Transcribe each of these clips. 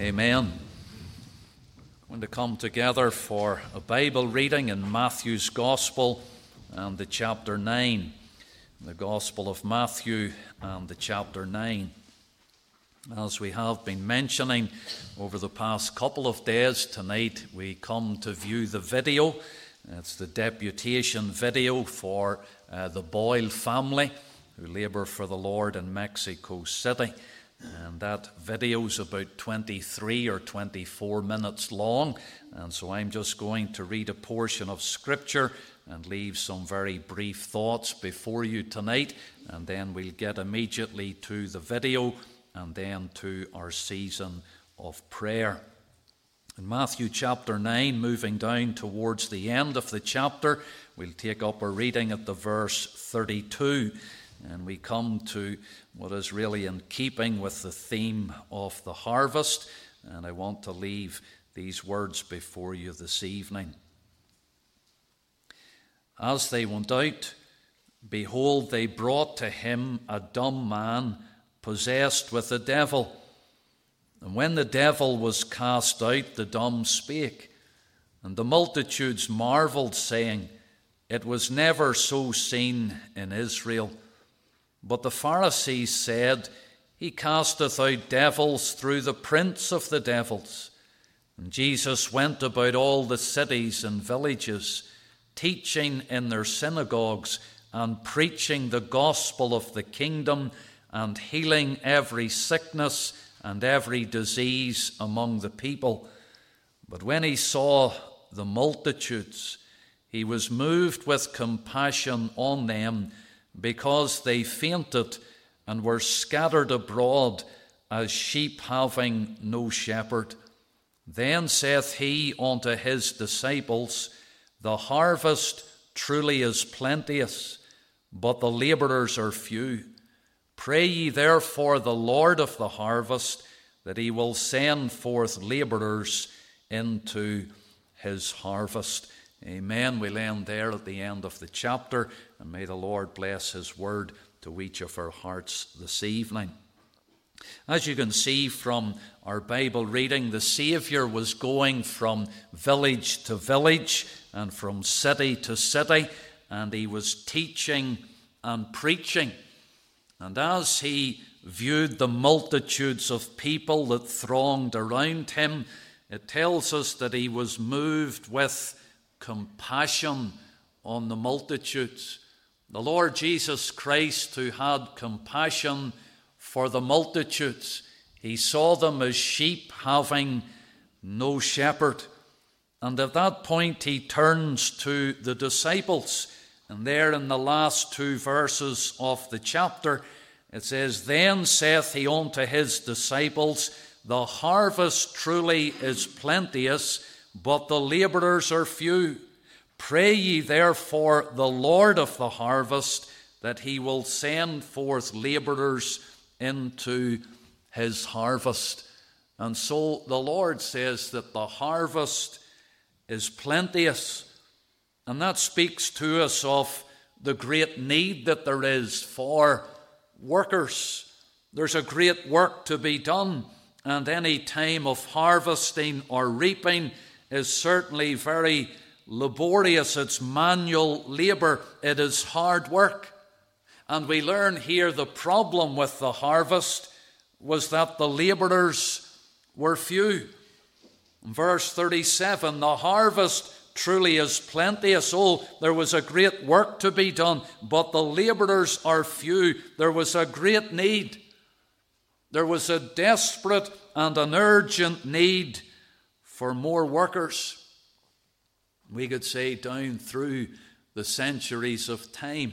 Amen. We're going to come together for a Bible reading in Matthew's Gospel and the chapter 9. The Gospel of Matthew and the chapter 9. As we have been mentioning over the past couple of days, tonight we come to view the video. It's the deputation video for uh, the Boyle family who labour for the Lord in Mexico City. And that video is about 23 or 24 minutes long. And so I'm just going to read a portion of Scripture and leave some very brief thoughts before you tonight. And then we'll get immediately to the video and then to our season of prayer. In Matthew chapter 9, moving down towards the end of the chapter, we'll take up a reading at the verse 32. And we come to what is really in keeping with the theme of the harvest. And I want to leave these words before you this evening. As they went out, behold, they brought to him a dumb man possessed with a devil. And when the devil was cast out, the dumb spake. And the multitudes marveled, saying, It was never so seen in Israel. But the Pharisees said, He casteth out devils through the prince of the devils. And Jesus went about all the cities and villages, teaching in their synagogues and preaching the gospel of the kingdom and healing every sickness and every disease among the people. But when he saw the multitudes, he was moved with compassion on them because they fainted and were scattered abroad as sheep having no shepherd. Then saith he unto his disciples, The harvest truly is plenteous, but the labourers are few. Pray ye therefore the Lord of the harvest that he will send forth labourers into his harvest. Amen. We'll end there at the end of the chapter, and may the Lord bless His word to each of our hearts this evening. As you can see from our Bible reading, the Saviour was going from village to village and from city to city, and he was teaching and preaching. And as he viewed the multitudes of people that thronged around him, it tells us that he was moved with compassion on the multitudes. The Lord Jesus Christ, who had compassion for the multitudes, he saw them as sheep having no shepherd. And at that point, he turns to the disciples. And there in the last two verses of the chapter, it says, Then saith he unto his disciples, The harvest truly is plenteous but the laborers are few. Pray ye therefore the Lord of the harvest that he will send forth laborers into his harvest. And so the Lord says that the harvest is plenteous. And that speaks to us of the great need that there is for workers. There's a great work to be done, and any time of harvesting or reaping is certainly very laborious, it's manual labour, it is hard work. And we learn here the problem with the harvest was that the labourers were few. verse 37 the harvest truly is plenteous. Oh, there was a great work to be done, but the labourers are few. There was a great need. There was a desperate and an urgent need for more workers. We could say down through the centuries of time,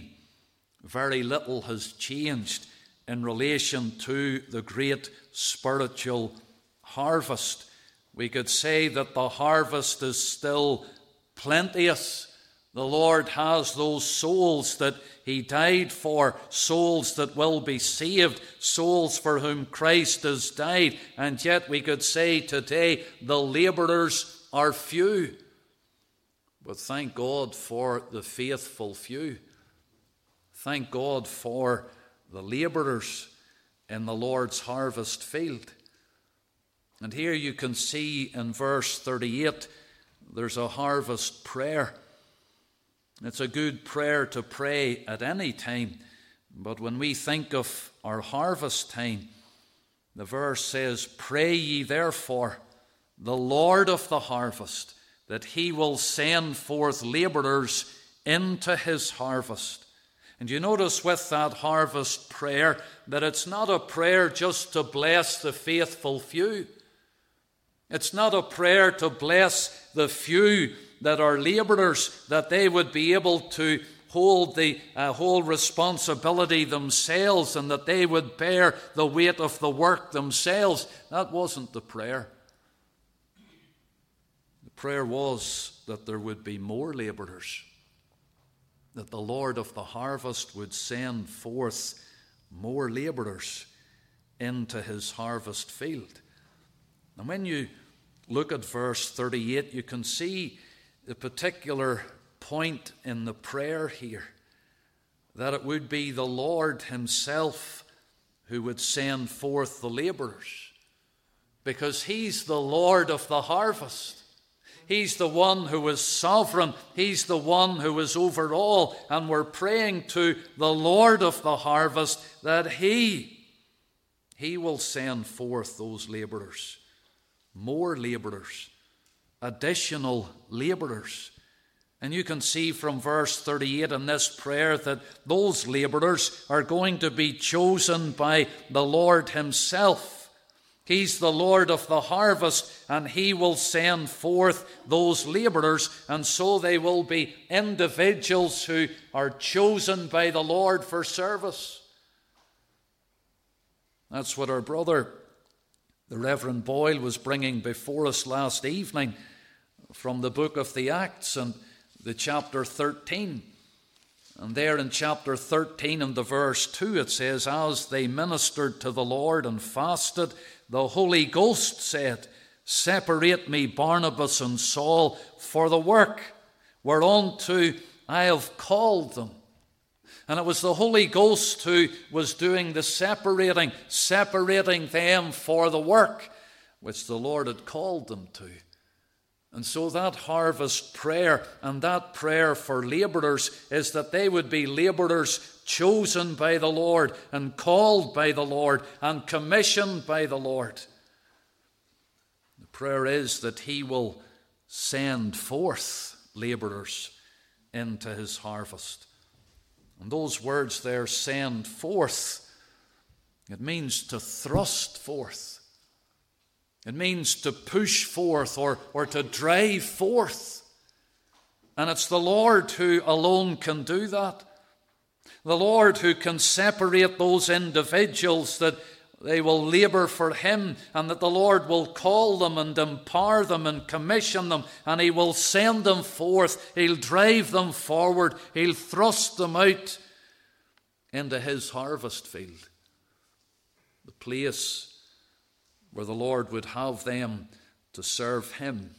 very little has changed in relation to the great spiritual harvest. We could say that the harvest is still plenteous. The Lord has those souls that He died for, souls that will be saved, souls for whom Christ has died. And yet we could say today the laborers are few. But thank God for the faithful few. Thank God for the laborers in the Lord's harvest field. And here you can see in verse 38 there's a harvest prayer. It's a good prayer to pray at any time, but when we think of our harvest time, the verse says, Pray ye therefore the Lord of the harvest that he will send forth laborers into his harvest. And you notice with that harvest prayer that it's not a prayer just to bless the faithful few. It's not a prayer to bless the few that are laborers, that they would be able to hold the uh, whole responsibility themselves and that they would bear the weight of the work themselves. That wasn't the prayer. The prayer was that there would be more laborers, that the Lord of the harvest would send forth more laborers into his harvest field. And when you look at verse 38, you can see the particular point in the prayer here that it would be the Lord Himself who would send forth the laborers because He's the Lord of the harvest. He's the one who is sovereign. He's the one who is over all. And we're praying to the Lord of the harvest that He, He will send forth those laborers more laborers, additional laborers. And you can see from verse 38 in this prayer that those laborers are going to be chosen by the Lord Himself. He's the Lord of the harvest, and He will send forth those laborers, and so they will be individuals who are chosen by the Lord for service. That's what our brother the Reverend Boyle was bringing before us last evening from the book of the Acts and the chapter 13. And there in chapter 13 and the verse 2 it says, As they ministered to the Lord and fasted, the Holy Ghost said, Separate me, Barnabas and Saul, for the work whereunto I have called them. And it was the Holy Ghost who was doing the separating, separating them for the work which the Lord had called them to. And so that harvest prayer and that prayer for laborers is that they would be laborers chosen by the Lord and called by the Lord and commissioned by the Lord. The prayer is that He will send forth laborers into His harvest. And those words there, send forth, it means to thrust forth. It means to push forth or, or to drive forth. And it's the Lord who alone can do that. The Lord who can separate those individuals that they will labor for Him, and that the Lord will call them and empower them and commission them, and He will send them forth. He'll drive them forward. He'll thrust them out into His harvest field, the place where the Lord would have them to serve Him.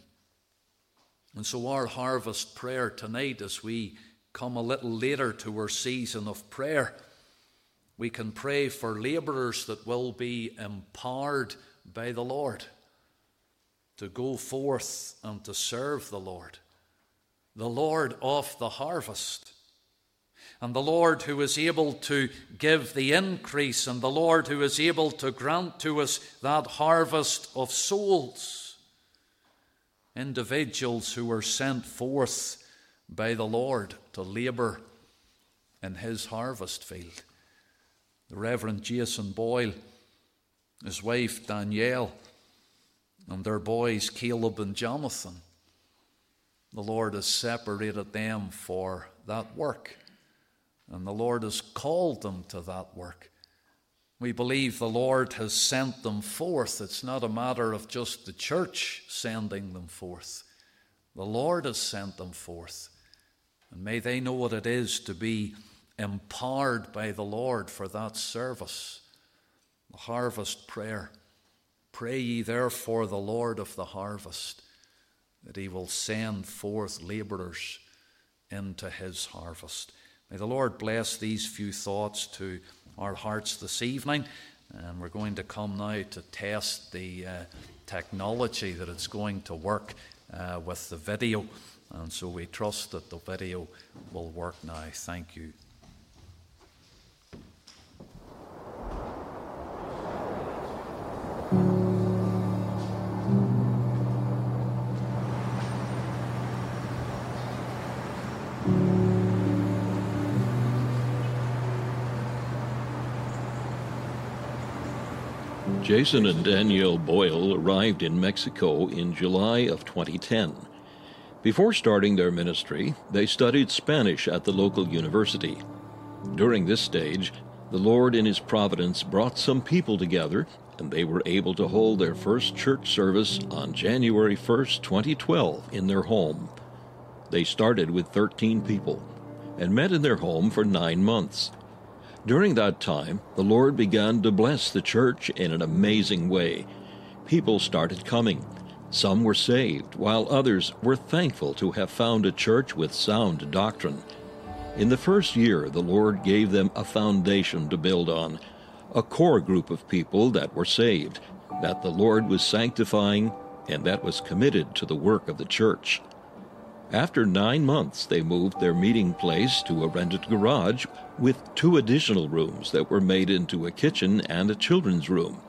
And so, our harvest prayer tonight, as we come a little later to our season of prayer, we can pray for labourers that will be empowered by the Lord to go forth and to serve the Lord, the Lord of the harvest. And the Lord who is able to give the increase, and the Lord who is able to grant to us that harvest of souls. Individuals who are sent forth by the Lord to labour in his harvest field the Reverend Jason Boyle, his wife Danielle, and their boys Caleb and Jonathan. The Lord has separated them for that work, and the Lord has called them to that work. We believe the Lord has sent them forth. It's not a matter of just the church sending them forth. The Lord has sent them forth. And may they know what it is to be empowered by the Lord for that service. The harvest prayer. Pray ye therefore the Lord of the harvest that he will send forth laborers into his harvest. May the Lord bless these few thoughts to our hearts this evening. And we're going to come now to test the uh, technology that it's going to work uh, with the video. And so we trust that the video will work now. Thank you. Jason and Danielle Boyle arrived in Mexico in July of 2010. Before starting their ministry, they studied Spanish at the local university. During this stage, the Lord in His providence brought some people together, and they were able to hold their first church service on January 1st, 2012, in their home. They started with 13 people and met in their home for nine months. During that time, the Lord began to bless the church in an amazing way. People started coming. Some were saved, while others were thankful to have found a church with sound doctrine. In the first year, the Lord gave them a foundation to build on, a core group of people that were saved, that the Lord was sanctifying, and that was committed to the work of the church. After nine months, they moved their meeting place to a rented garage with two additional rooms that were made into a kitchen and a children's room.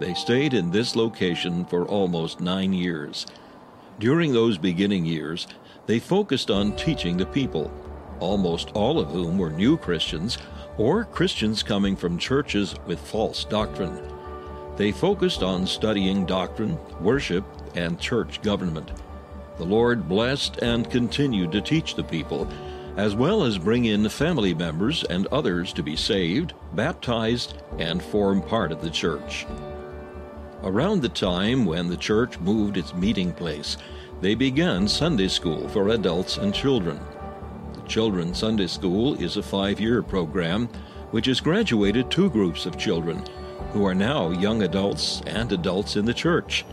They stayed in this location for almost nine years. During those beginning years, they focused on teaching the people, almost all of whom were new Christians or Christians coming from churches with false doctrine. They focused on studying doctrine, worship, and church government the Lord blessed and continued to teach the people, as well as bring in family members and others to be saved, baptized, and form part of the church. Around the time when the church moved its meeting place, they began Sunday school for adults and children. The Children's Sunday School is a five year program which has graduated two groups of children who are now young adults and adults in the church.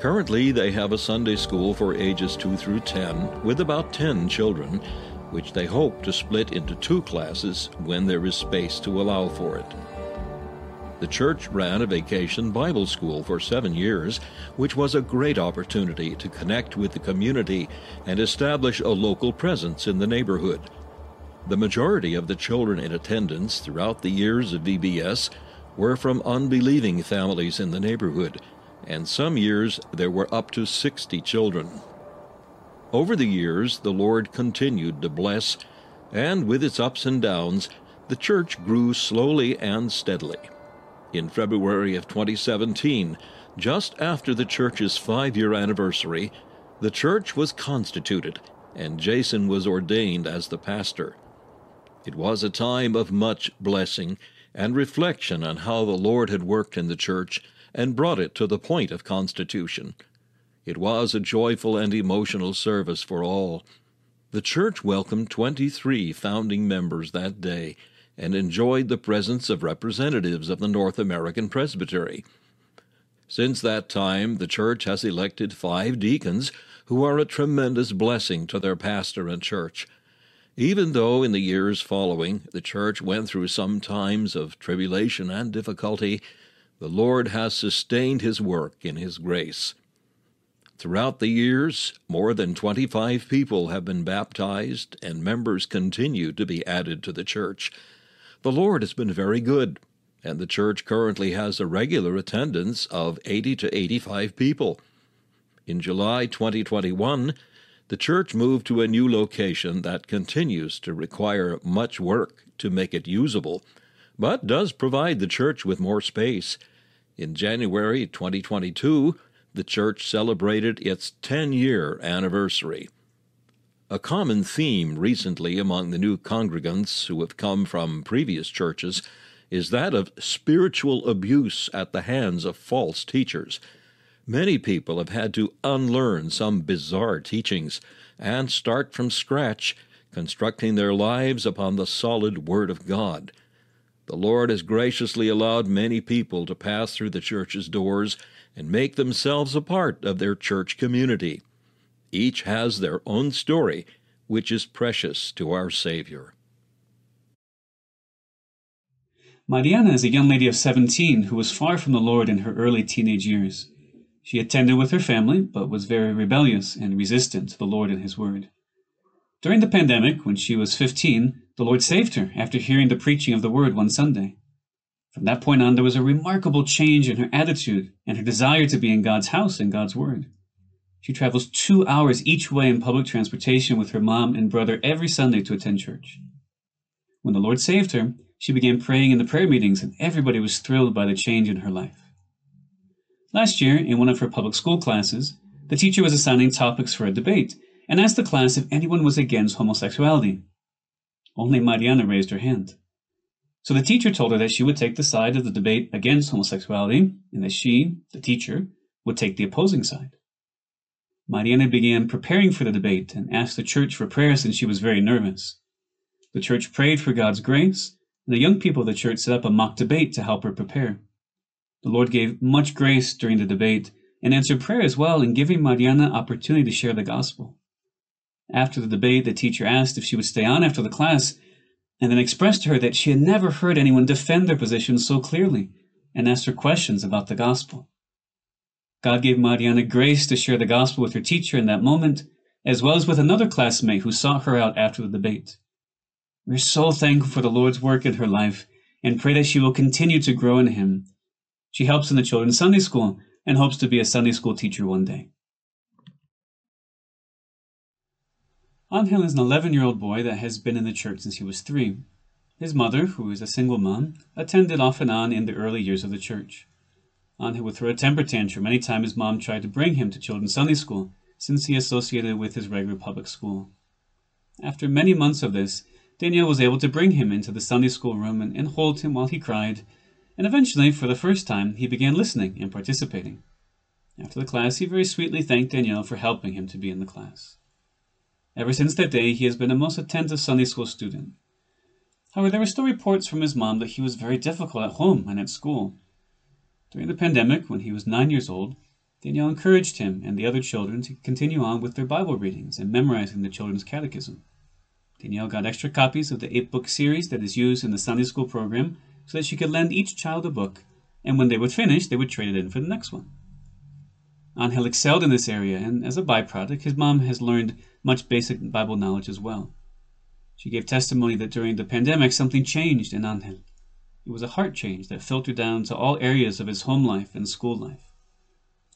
Currently, they have a Sunday school for ages 2 through 10 with about 10 children, which they hope to split into two classes when there is space to allow for it. The church ran a vacation Bible school for seven years, which was a great opportunity to connect with the community and establish a local presence in the neighborhood. The majority of the children in attendance throughout the years of VBS were from unbelieving families in the neighborhood and some years there were up to 60 children. Over the years, the Lord continued to bless, and with its ups and downs, the church grew slowly and steadily. In February of 2017, just after the church's five year anniversary, the church was constituted, and Jason was ordained as the pastor. It was a time of much blessing and reflection on how the Lord had worked in the church and brought it to the point of constitution. It was a joyful and emotional service for all. The church welcomed 23 founding members that day and enjoyed the presence of representatives of the North American Presbytery. Since that time, the church has elected five deacons who are a tremendous blessing to their pastor and church. Even though in the years following the church went through some times of tribulation and difficulty, the Lord has sustained his work in his grace. Throughout the years, more than 25 people have been baptized, and members continue to be added to the church. The Lord has been very good, and the church currently has a regular attendance of 80 to 85 people. In July 2021, the church moved to a new location that continues to require much work to make it usable but does provide the church with more space. In January 2022, the church celebrated its 10 year anniversary. A common theme recently among the new congregants who have come from previous churches is that of spiritual abuse at the hands of false teachers. Many people have had to unlearn some bizarre teachings and start from scratch, constructing their lives upon the solid Word of God. The Lord has graciously allowed many people to pass through the church's doors and make themselves a part of their church community. Each has their own story, which is precious to our Savior. Mariana is a young lady of 17 who was far from the Lord in her early teenage years. She attended with her family, but was very rebellious and resistant to the Lord and His Word. During the pandemic, when she was 15, the Lord saved her after hearing the preaching of the Word one Sunday. From that point on, there was a remarkable change in her attitude and her desire to be in God's house and God's Word. She travels two hours each way in public transportation with her mom and brother every Sunday to attend church. When the Lord saved her, she began praying in the prayer meetings, and everybody was thrilled by the change in her life. Last year, in one of her public school classes, the teacher was assigning topics for a debate and asked the class if anyone was against homosexuality. Only Mariana raised her hand. So the teacher told her that she would take the side of the debate against homosexuality and that she, the teacher, would take the opposing side. Mariana began preparing for the debate and asked the church for prayer since she was very nervous. The church prayed for God's grace and the young people of the church set up a mock debate to help her prepare. The Lord gave much grace during the debate and answered prayer as well in giving Mariana opportunity to share the gospel. After the debate, the teacher asked if she would stay on after the class and then expressed to her that she had never heard anyone defend their position so clearly and asked her questions about the gospel. God gave Mariana grace to share the gospel with her teacher in that moment, as well as with another classmate who sought her out after the debate. We're so thankful for the Lord's work in her life and pray that she will continue to grow in Him. She helps in the children's Sunday school and hopes to be a Sunday school teacher one day. Angel is an 11 year old boy that has been in the church since he was three. His mother, who is a single mom, attended off and on in the early years of the church. Angel would throw a temper tantrum any time his mom tried to bring him to children's Sunday school, since he associated with his regular public school. After many months of this, Danielle was able to bring him into the Sunday school room and, and hold him while he cried, and eventually, for the first time, he began listening and participating. After the class, he very sweetly thanked Danielle for helping him to be in the class. Ever since that day, he has been a most attentive Sunday school student. However, there were still reports from his mom that he was very difficult at home and at school. During the pandemic, when he was nine years old, Danielle encouraged him and the other children to continue on with their Bible readings and memorizing the children's catechism. Danielle got extra copies of the eight book series that is used in the Sunday school program so that she could lend each child a book, and when they would finish, they would trade it in for the next one. Angel excelled in this area, and as a byproduct, his mom has learned much basic Bible knowledge as well. She gave testimony that during the pandemic something changed in Angel. It was a heart change that filtered down to all areas of his home life and school life.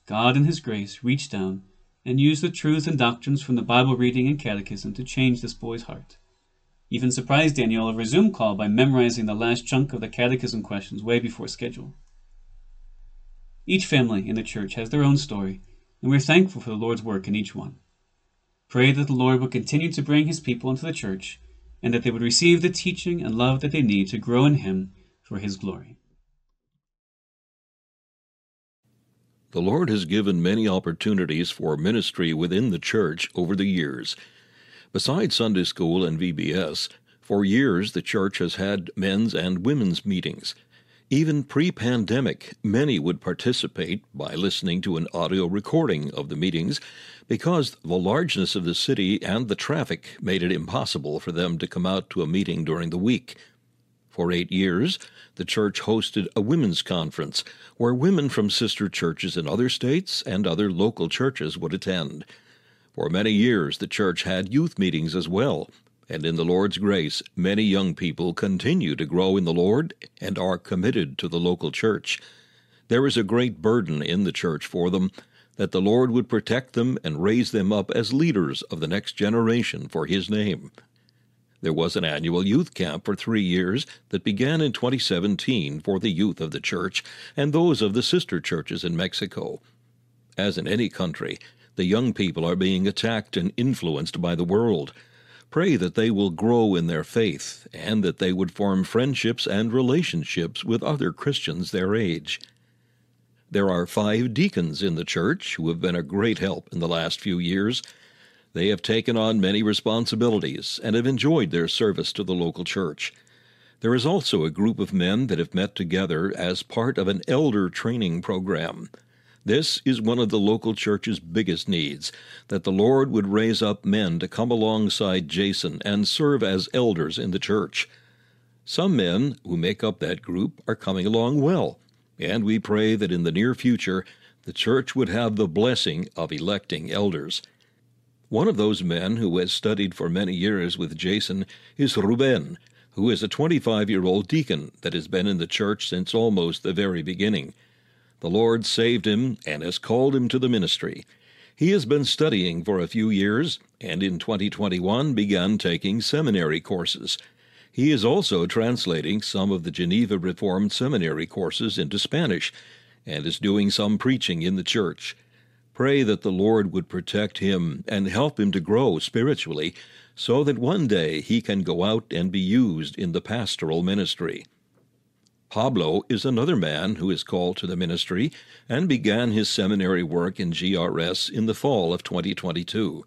God, in His grace, reached down and used the truths and doctrines from the Bible reading and catechism to change this boy's heart. Even surprised Danielle over Zoom call by memorizing the last chunk of the catechism questions way before schedule. Each family in the church has their own story, and we're thankful for the Lord's work in each one. Pray that the Lord will continue to bring his people into the church, and that they would receive the teaching and love that they need to grow in him for his glory. The Lord has given many opportunities for ministry within the church over the years. Besides Sunday school and VBS, for years the church has had men's and women's meetings. Even pre pandemic, many would participate by listening to an audio recording of the meetings because the largeness of the city and the traffic made it impossible for them to come out to a meeting during the week. For eight years, the church hosted a women's conference where women from sister churches in other states and other local churches would attend. For many years, the church had youth meetings as well, and in the Lord's grace, many young people continue to grow in the Lord and are committed to the local church. There is a great burden in the church for them that the Lord would protect them and raise them up as leaders of the next generation for His name. There was an annual youth camp for three years that began in 2017 for the youth of the church and those of the sister churches in Mexico. As in any country, the young people are being attacked and influenced by the world. Pray that they will grow in their faith and that they would form friendships and relationships with other Christians their age. There are five deacons in the church who have been a great help in the last few years. They have taken on many responsibilities and have enjoyed their service to the local church. There is also a group of men that have met together as part of an elder training program. This is one of the local church's biggest needs that the Lord would raise up men to come alongside Jason and serve as elders in the church. Some men who make up that group are coming along well, and we pray that in the near future the church would have the blessing of electing elders. One of those men who has studied for many years with Jason is Ruben, who is a 25 year old deacon that has been in the church since almost the very beginning. The Lord saved him and has called him to the ministry. He has been studying for a few years and in 2021 began taking seminary courses. He is also translating some of the Geneva Reformed Seminary courses into Spanish and is doing some preaching in the church. Pray that the Lord would protect him and help him to grow spiritually so that one day he can go out and be used in the pastoral ministry. Pablo is another man who is called to the ministry and began his seminary work in GRS in the fall of 2022.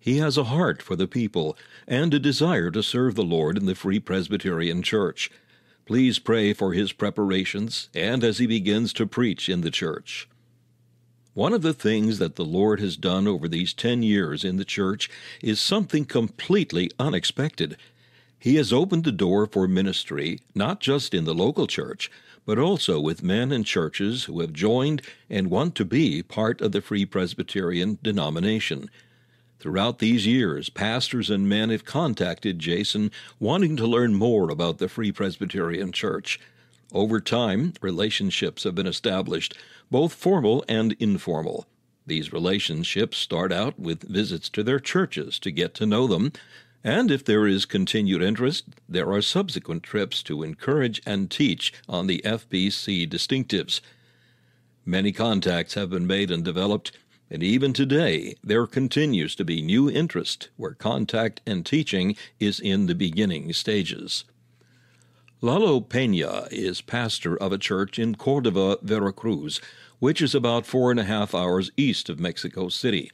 He has a heart for the people and a desire to serve the Lord in the Free Presbyterian Church. Please pray for his preparations and as he begins to preach in the church. One of the things that the Lord has done over these ten years in the church is something completely unexpected. He has opened the door for ministry, not just in the local church, but also with men and churches who have joined and want to be part of the Free Presbyterian denomination. Throughout these years, pastors and men have contacted Jason wanting to learn more about the Free Presbyterian Church. Over time, relationships have been established, both formal and informal. These relationships start out with visits to their churches to get to know them, and if there is continued interest, there are subsequent trips to encourage and teach on the FPC distinctives. Many contacts have been made and developed, and even today, there continues to be new interest where contact and teaching is in the beginning stages. Lalo Pena is pastor of a church in Cordova, Veracruz, which is about four and a half hours east of Mexico City.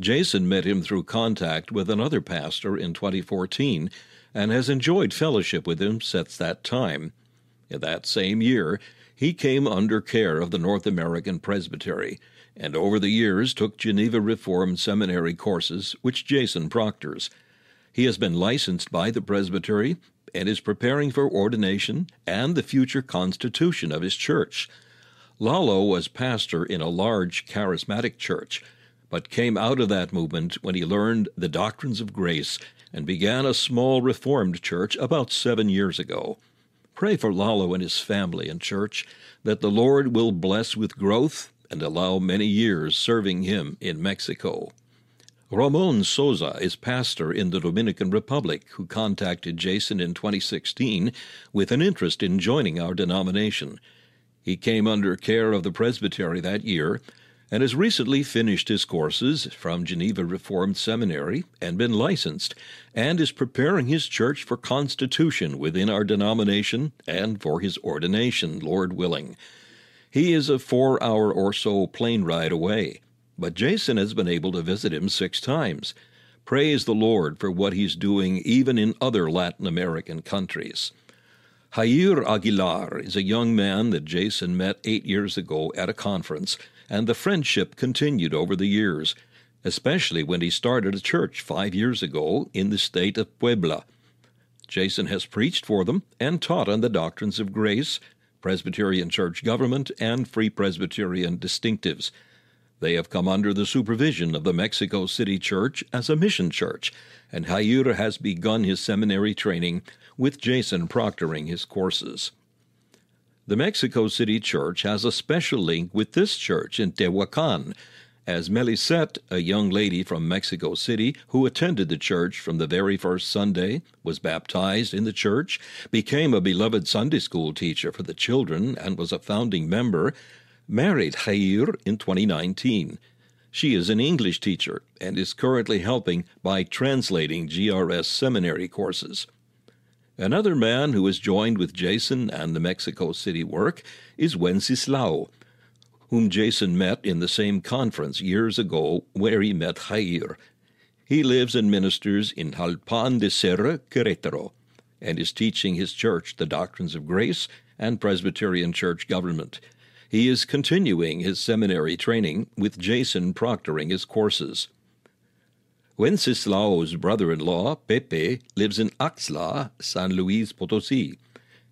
Jason met him through contact with another pastor in 2014 and has enjoyed fellowship with him since that time. In that same year, he came under care of the North American Presbytery and over the years took Geneva Reformed Seminary courses, which Jason proctors. He has been licensed by the Presbytery and is preparing for ordination and the future constitution of his church. Lalo was pastor in a large charismatic church, but came out of that movement when he learned the doctrines of grace and began a small Reformed church about seven years ago. Pray for Lalo and his family and church that the Lord will bless with growth and allow many years serving him in Mexico. Ramon Sosa is pastor in the Dominican Republic who contacted Jason in 2016 with an interest in joining our denomination. He came under care of the presbytery that year and has recently finished his courses from Geneva Reformed Seminary and been licensed, and is preparing his church for constitution within our denomination and for his ordination, Lord willing. He is a four hour or so plane ride away, but Jason has been able to visit him six times. Praise the Lord for what he's doing even in other Latin American countries. Jair Aguilar is a young man that Jason met eight years ago at a conference, and the friendship continued over the years, especially when he started a church five years ago in the state of Puebla. Jason has preached for them and taught on the doctrines of grace, Presbyterian church government, and Free Presbyterian distinctives. They have come under the supervision of the Mexico City Church as a mission church, and Jair has begun his seminary training with Jason proctoring his courses. The Mexico City Church has a special link with this church in Tehuacan, as Melisette, a young lady from Mexico City who attended the church from the very first Sunday, was baptized in the church, became a beloved Sunday school teacher for the children, and was a founding member, married Jair in 2019. She is an English teacher and is currently helping by translating GRS seminary courses. Another man who has joined with Jason and the Mexico City work is Wenceslao whom Jason met in the same conference years ago where he met Jair. He lives and ministers in Jalpan de Serra, Querétaro, and is teaching his church the doctrines of grace and Presbyterian church government. He is continuing his seminary training with Jason proctoring his courses. Wenceslao's brother in law, Pepe, lives in Axtla, San Luis Potosi,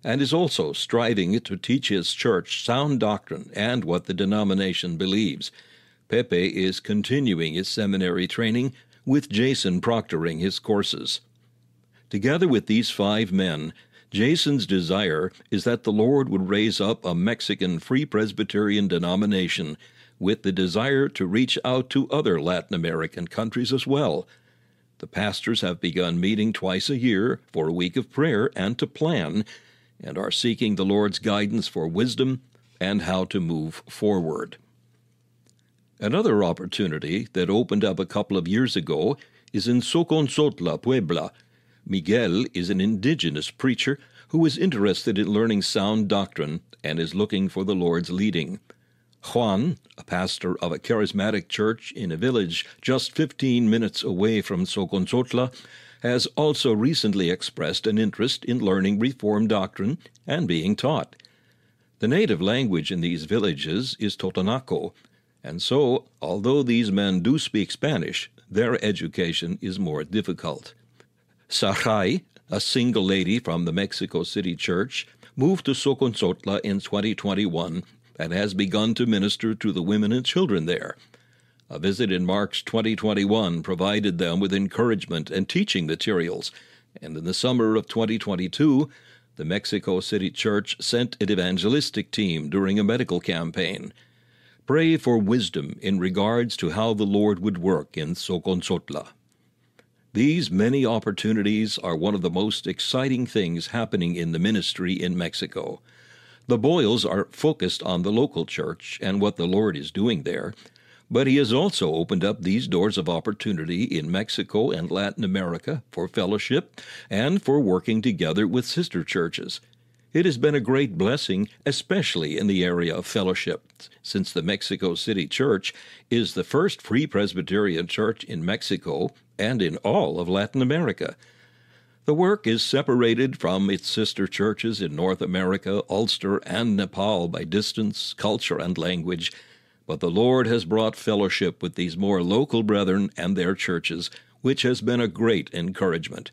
and is also striving to teach his church sound doctrine and what the denomination believes. Pepe is continuing his seminary training, with Jason proctoring his courses. Together with these five men, Jason's desire is that the Lord would raise up a Mexican Free Presbyterian denomination with the desire to reach out to other Latin American countries as well. The pastors have begun meeting twice a year for a week of prayer and to plan, and are seeking the Lord's guidance for wisdom and how to move forward. Another opportunity that opened up a couple of years ago is in Soconzotla, Puebla. Miguel is an indigenous preacher who is interested in learning sound doctrine and is looking for the Lord's leading. Juan, a pastor of a charismatic church in a village just 15 minutes away from Soconzotla, has also recently expressed an interest in learning Reformed doctrine and being taught. The native language in these villages is Totonaco, and so, although these men do speak Spanish, their education is more difficult. Sarai, a single lady from the Mexico City Church, moved to Soconzotla in 2021 and has begun to minister to the women and children there. A visit in March 2021 provided them with encouragement and teaching materials, and in the summer of 2022, the Mexico City Church sent an evangelistic team during a medical campaign. Pray for wisdom in regards to how the Lord would work in Soconzotla. These many opportunities are one of the most exciting things happening in the ministry in Mexico. The Boyles are focused on the local church and what the Lord is doing there, but He has also opened up these doors of opportunity in Mexico and Latin America for fellowship and for working together with sister churches. It has been a great blessing, especially in the area of fellowship, since the Mexico City Church is the first Free Presbyterian church in Mexico and in all of Latin America. The work is separated from its sister churches in North America, Ulster, and Nepal by distance, culture, and language, but the Lord has brought fellowship with these more local brethren and their churches, which has been a great encouragement.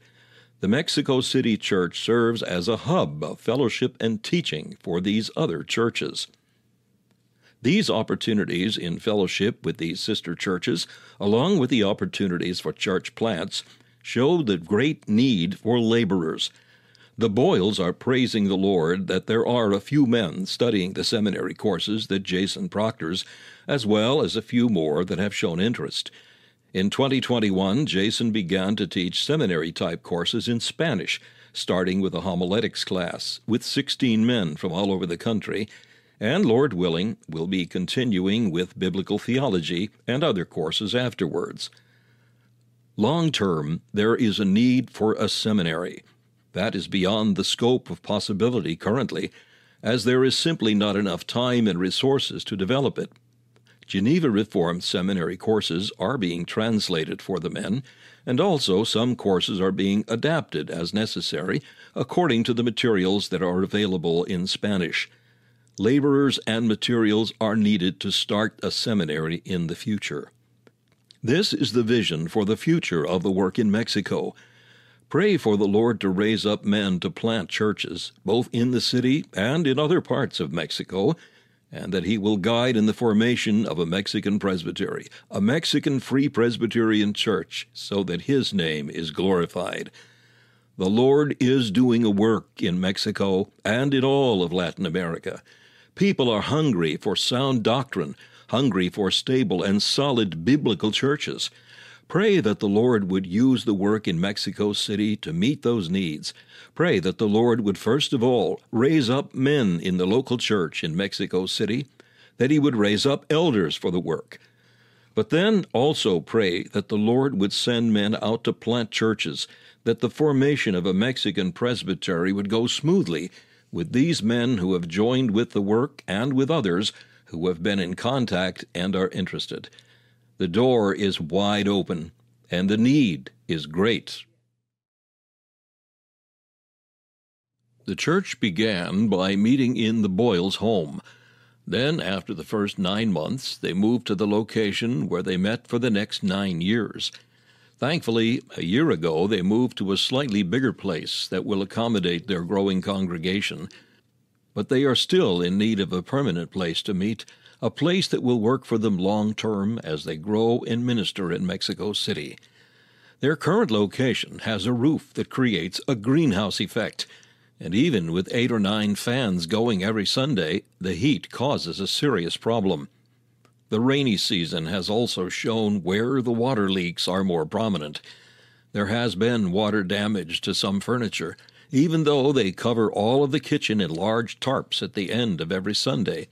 The Mexico City Church serves as a hub of fellowship and teaching for these other churches. These opportunities in fellowship with these sister churches, along with the opportunities for church plants, show the great need for laborers. The Boyles are praising the Lord that there are a few men studying the seminary courses that Jason proctors, as well as a few more that have shown interest. In 2021, Jason began to teach seminary type courses in Spanish, starting with a homiletics class with 16 men from all over the country, and Lord willing, will be continuing with biblical theology and other courses afterwards. Long term, there is a need for a seminary. That is beyond the scope of possibility currently, as there is simply not enough time and resources to develop it. Geneva Reformed Seminary courses are being translated for the men, and also some courses are being adapted as necessary according to the materials that are available in Spanish. Laborers and materials are needed to start a seminary in the future. This is the vision for the future of the work in Mexico. Pray for the Lord to raise up men to plant churches, both in the city and in other parts of Mexico and that he will guide in the formation of a Mexican presbytery, a Mexican Free Presbyterian Church, so that his name is glorified. The Lord is doing a work in Mexico and in all of Latin America. People are hungry for sound doctrine, hungry for stable and solid biblical churches. Pray that the Lord would use the work in Mexico City to meet those needs. Pray that the Lord would first of all raise up men in the local church in Mexico City, that He would raise up elders for the work. But then also pray that the Lord would send men out to plant churches, that the formation of a Mexican presbytery would go smoothly with these men who have joined with the work and with others who have been in contact and are interested. The door is wide open, and the need is great. The church began by meeting in the Boyles' home. Then, after the first nine months, they moved to the location where they met for the next nine years. Thankfully, a year ago they moved to a slightly bigger place that will accommodate their growing congregation. But they are still in need of a permanent place to meet, a place that will work for them long term as they grow and minister in Mexico City. Their current location has a roof that creates a greenhouse effect, and even with eight or nine fans going every Sunday, the heat causes a serious problem. The rainy season has also shown where the water leaks are more prominent. There has been water damage to some furniture, even though they cover all of the kitchen in large tarps at the end of every Sunday.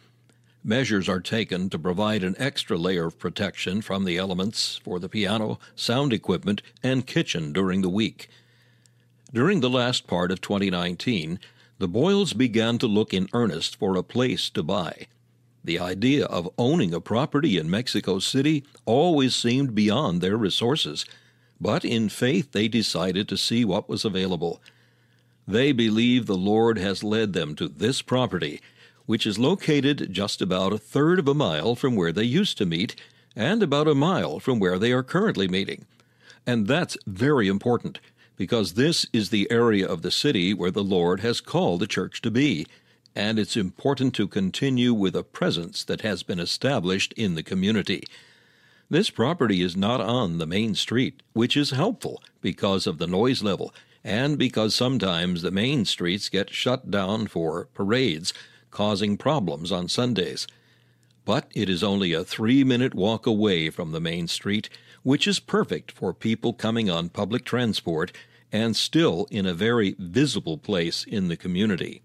Measures are taken to provide an extra layer of protection from the elements for the piano, sound equipment, and kitchen during the week. During the last part of 2019, the Boyles began to look in earnest for a place to buy. The idea of owning a property in Mexico City always seemed beyond their resources, but in faith they decided to see what was available. They believe the Lord has led them to this property, which is located just about a third of a mile from where they used to meet and about a mile from where they are currently meeting. And that's very important because this is the area of the city where the Lord has called the church to be and it's important to continue with a presence that has been established in the community. This property is not on the main street, which is helpful because of the noise level and because sometimes the main streets get shut down for parades, causing problems on Sundays. But it is only a three minute walk away from the main street, which is perfect for people coming on public transport and still in a very visible place in the community.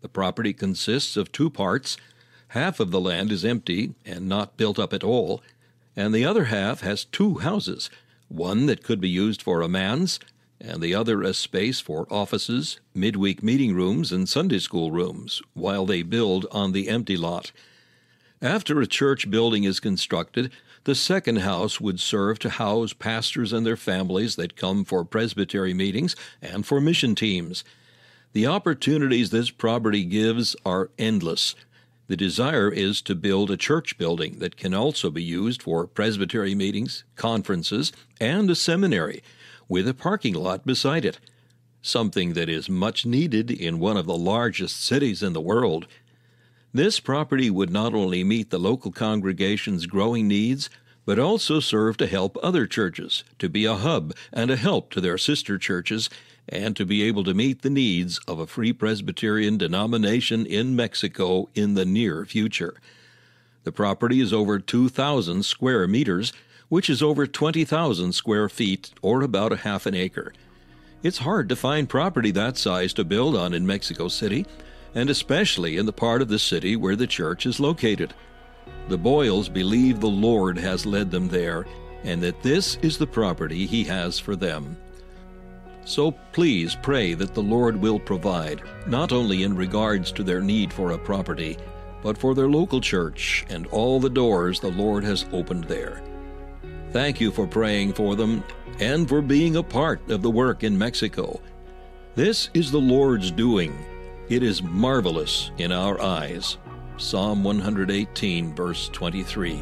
The property consists of two parts. Half of the land is empty and not built up at all, and the other half has two houses, one that could be used for a manse, and the other a space for offices, midweek meeting rooms, and Sunday school rooms, while they build on the empty lot. After a church building is constructed, the second house would serve to house pastors and their families that come for presbytery meetings and for mission teams. The opportunities this property gives are endless. The desire is to build a church building that can also be used for presbytery meetings, conferences, and a seminary, with a parking lot beside it, something that is much needed in one of the largest cities in the world. This property would not only meet the local congregation's growing needs, but also serve to help other churches, to be a hub and a help to their sister churches, and to be able to meet the needs of a Free Presbyterian denomination in Mexico in the near future. The property is over 2,000 square meters, which is over 20,000 square feet, or about a half an acre. It's hard to find property that size to build on in Mexico City, and especially in the part of the city where the church is located. The Boyles believe the Lord has led them there, and that this is the property He has for them. So please pray that the Lord will provide, not only in regards to their need for a property, but for their local church and all the doors the Lord has opened there. Thank you for praying for them and for being a part of the work in Mexico. This is the Lord's doing. It is marvelous in our eyes. Psalm 118, verse 23.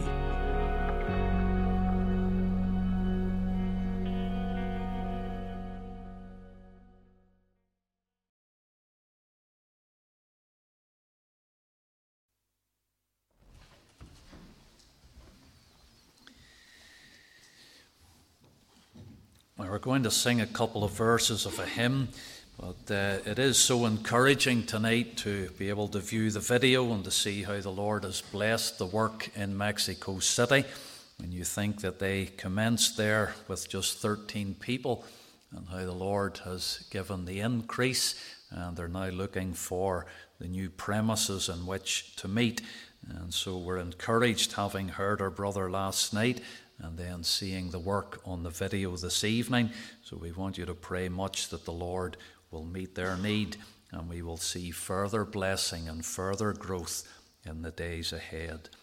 Going to sing a couple of verses of a hymn, but uh, it is so encouraging tonight to be able to view the video and to see how the Lord has blessed the work in Mexico City. When you think that they commenced there with just 13 people, and how the Lord has given the increase, and they're now looking for the new premises in which to meet. And so we're encouraged, having heard our brother last night, and then seeing the work on the video this evening. So we want you to pray much that the Lord will meet their need and we will see further blessing and further growth in the days ahead.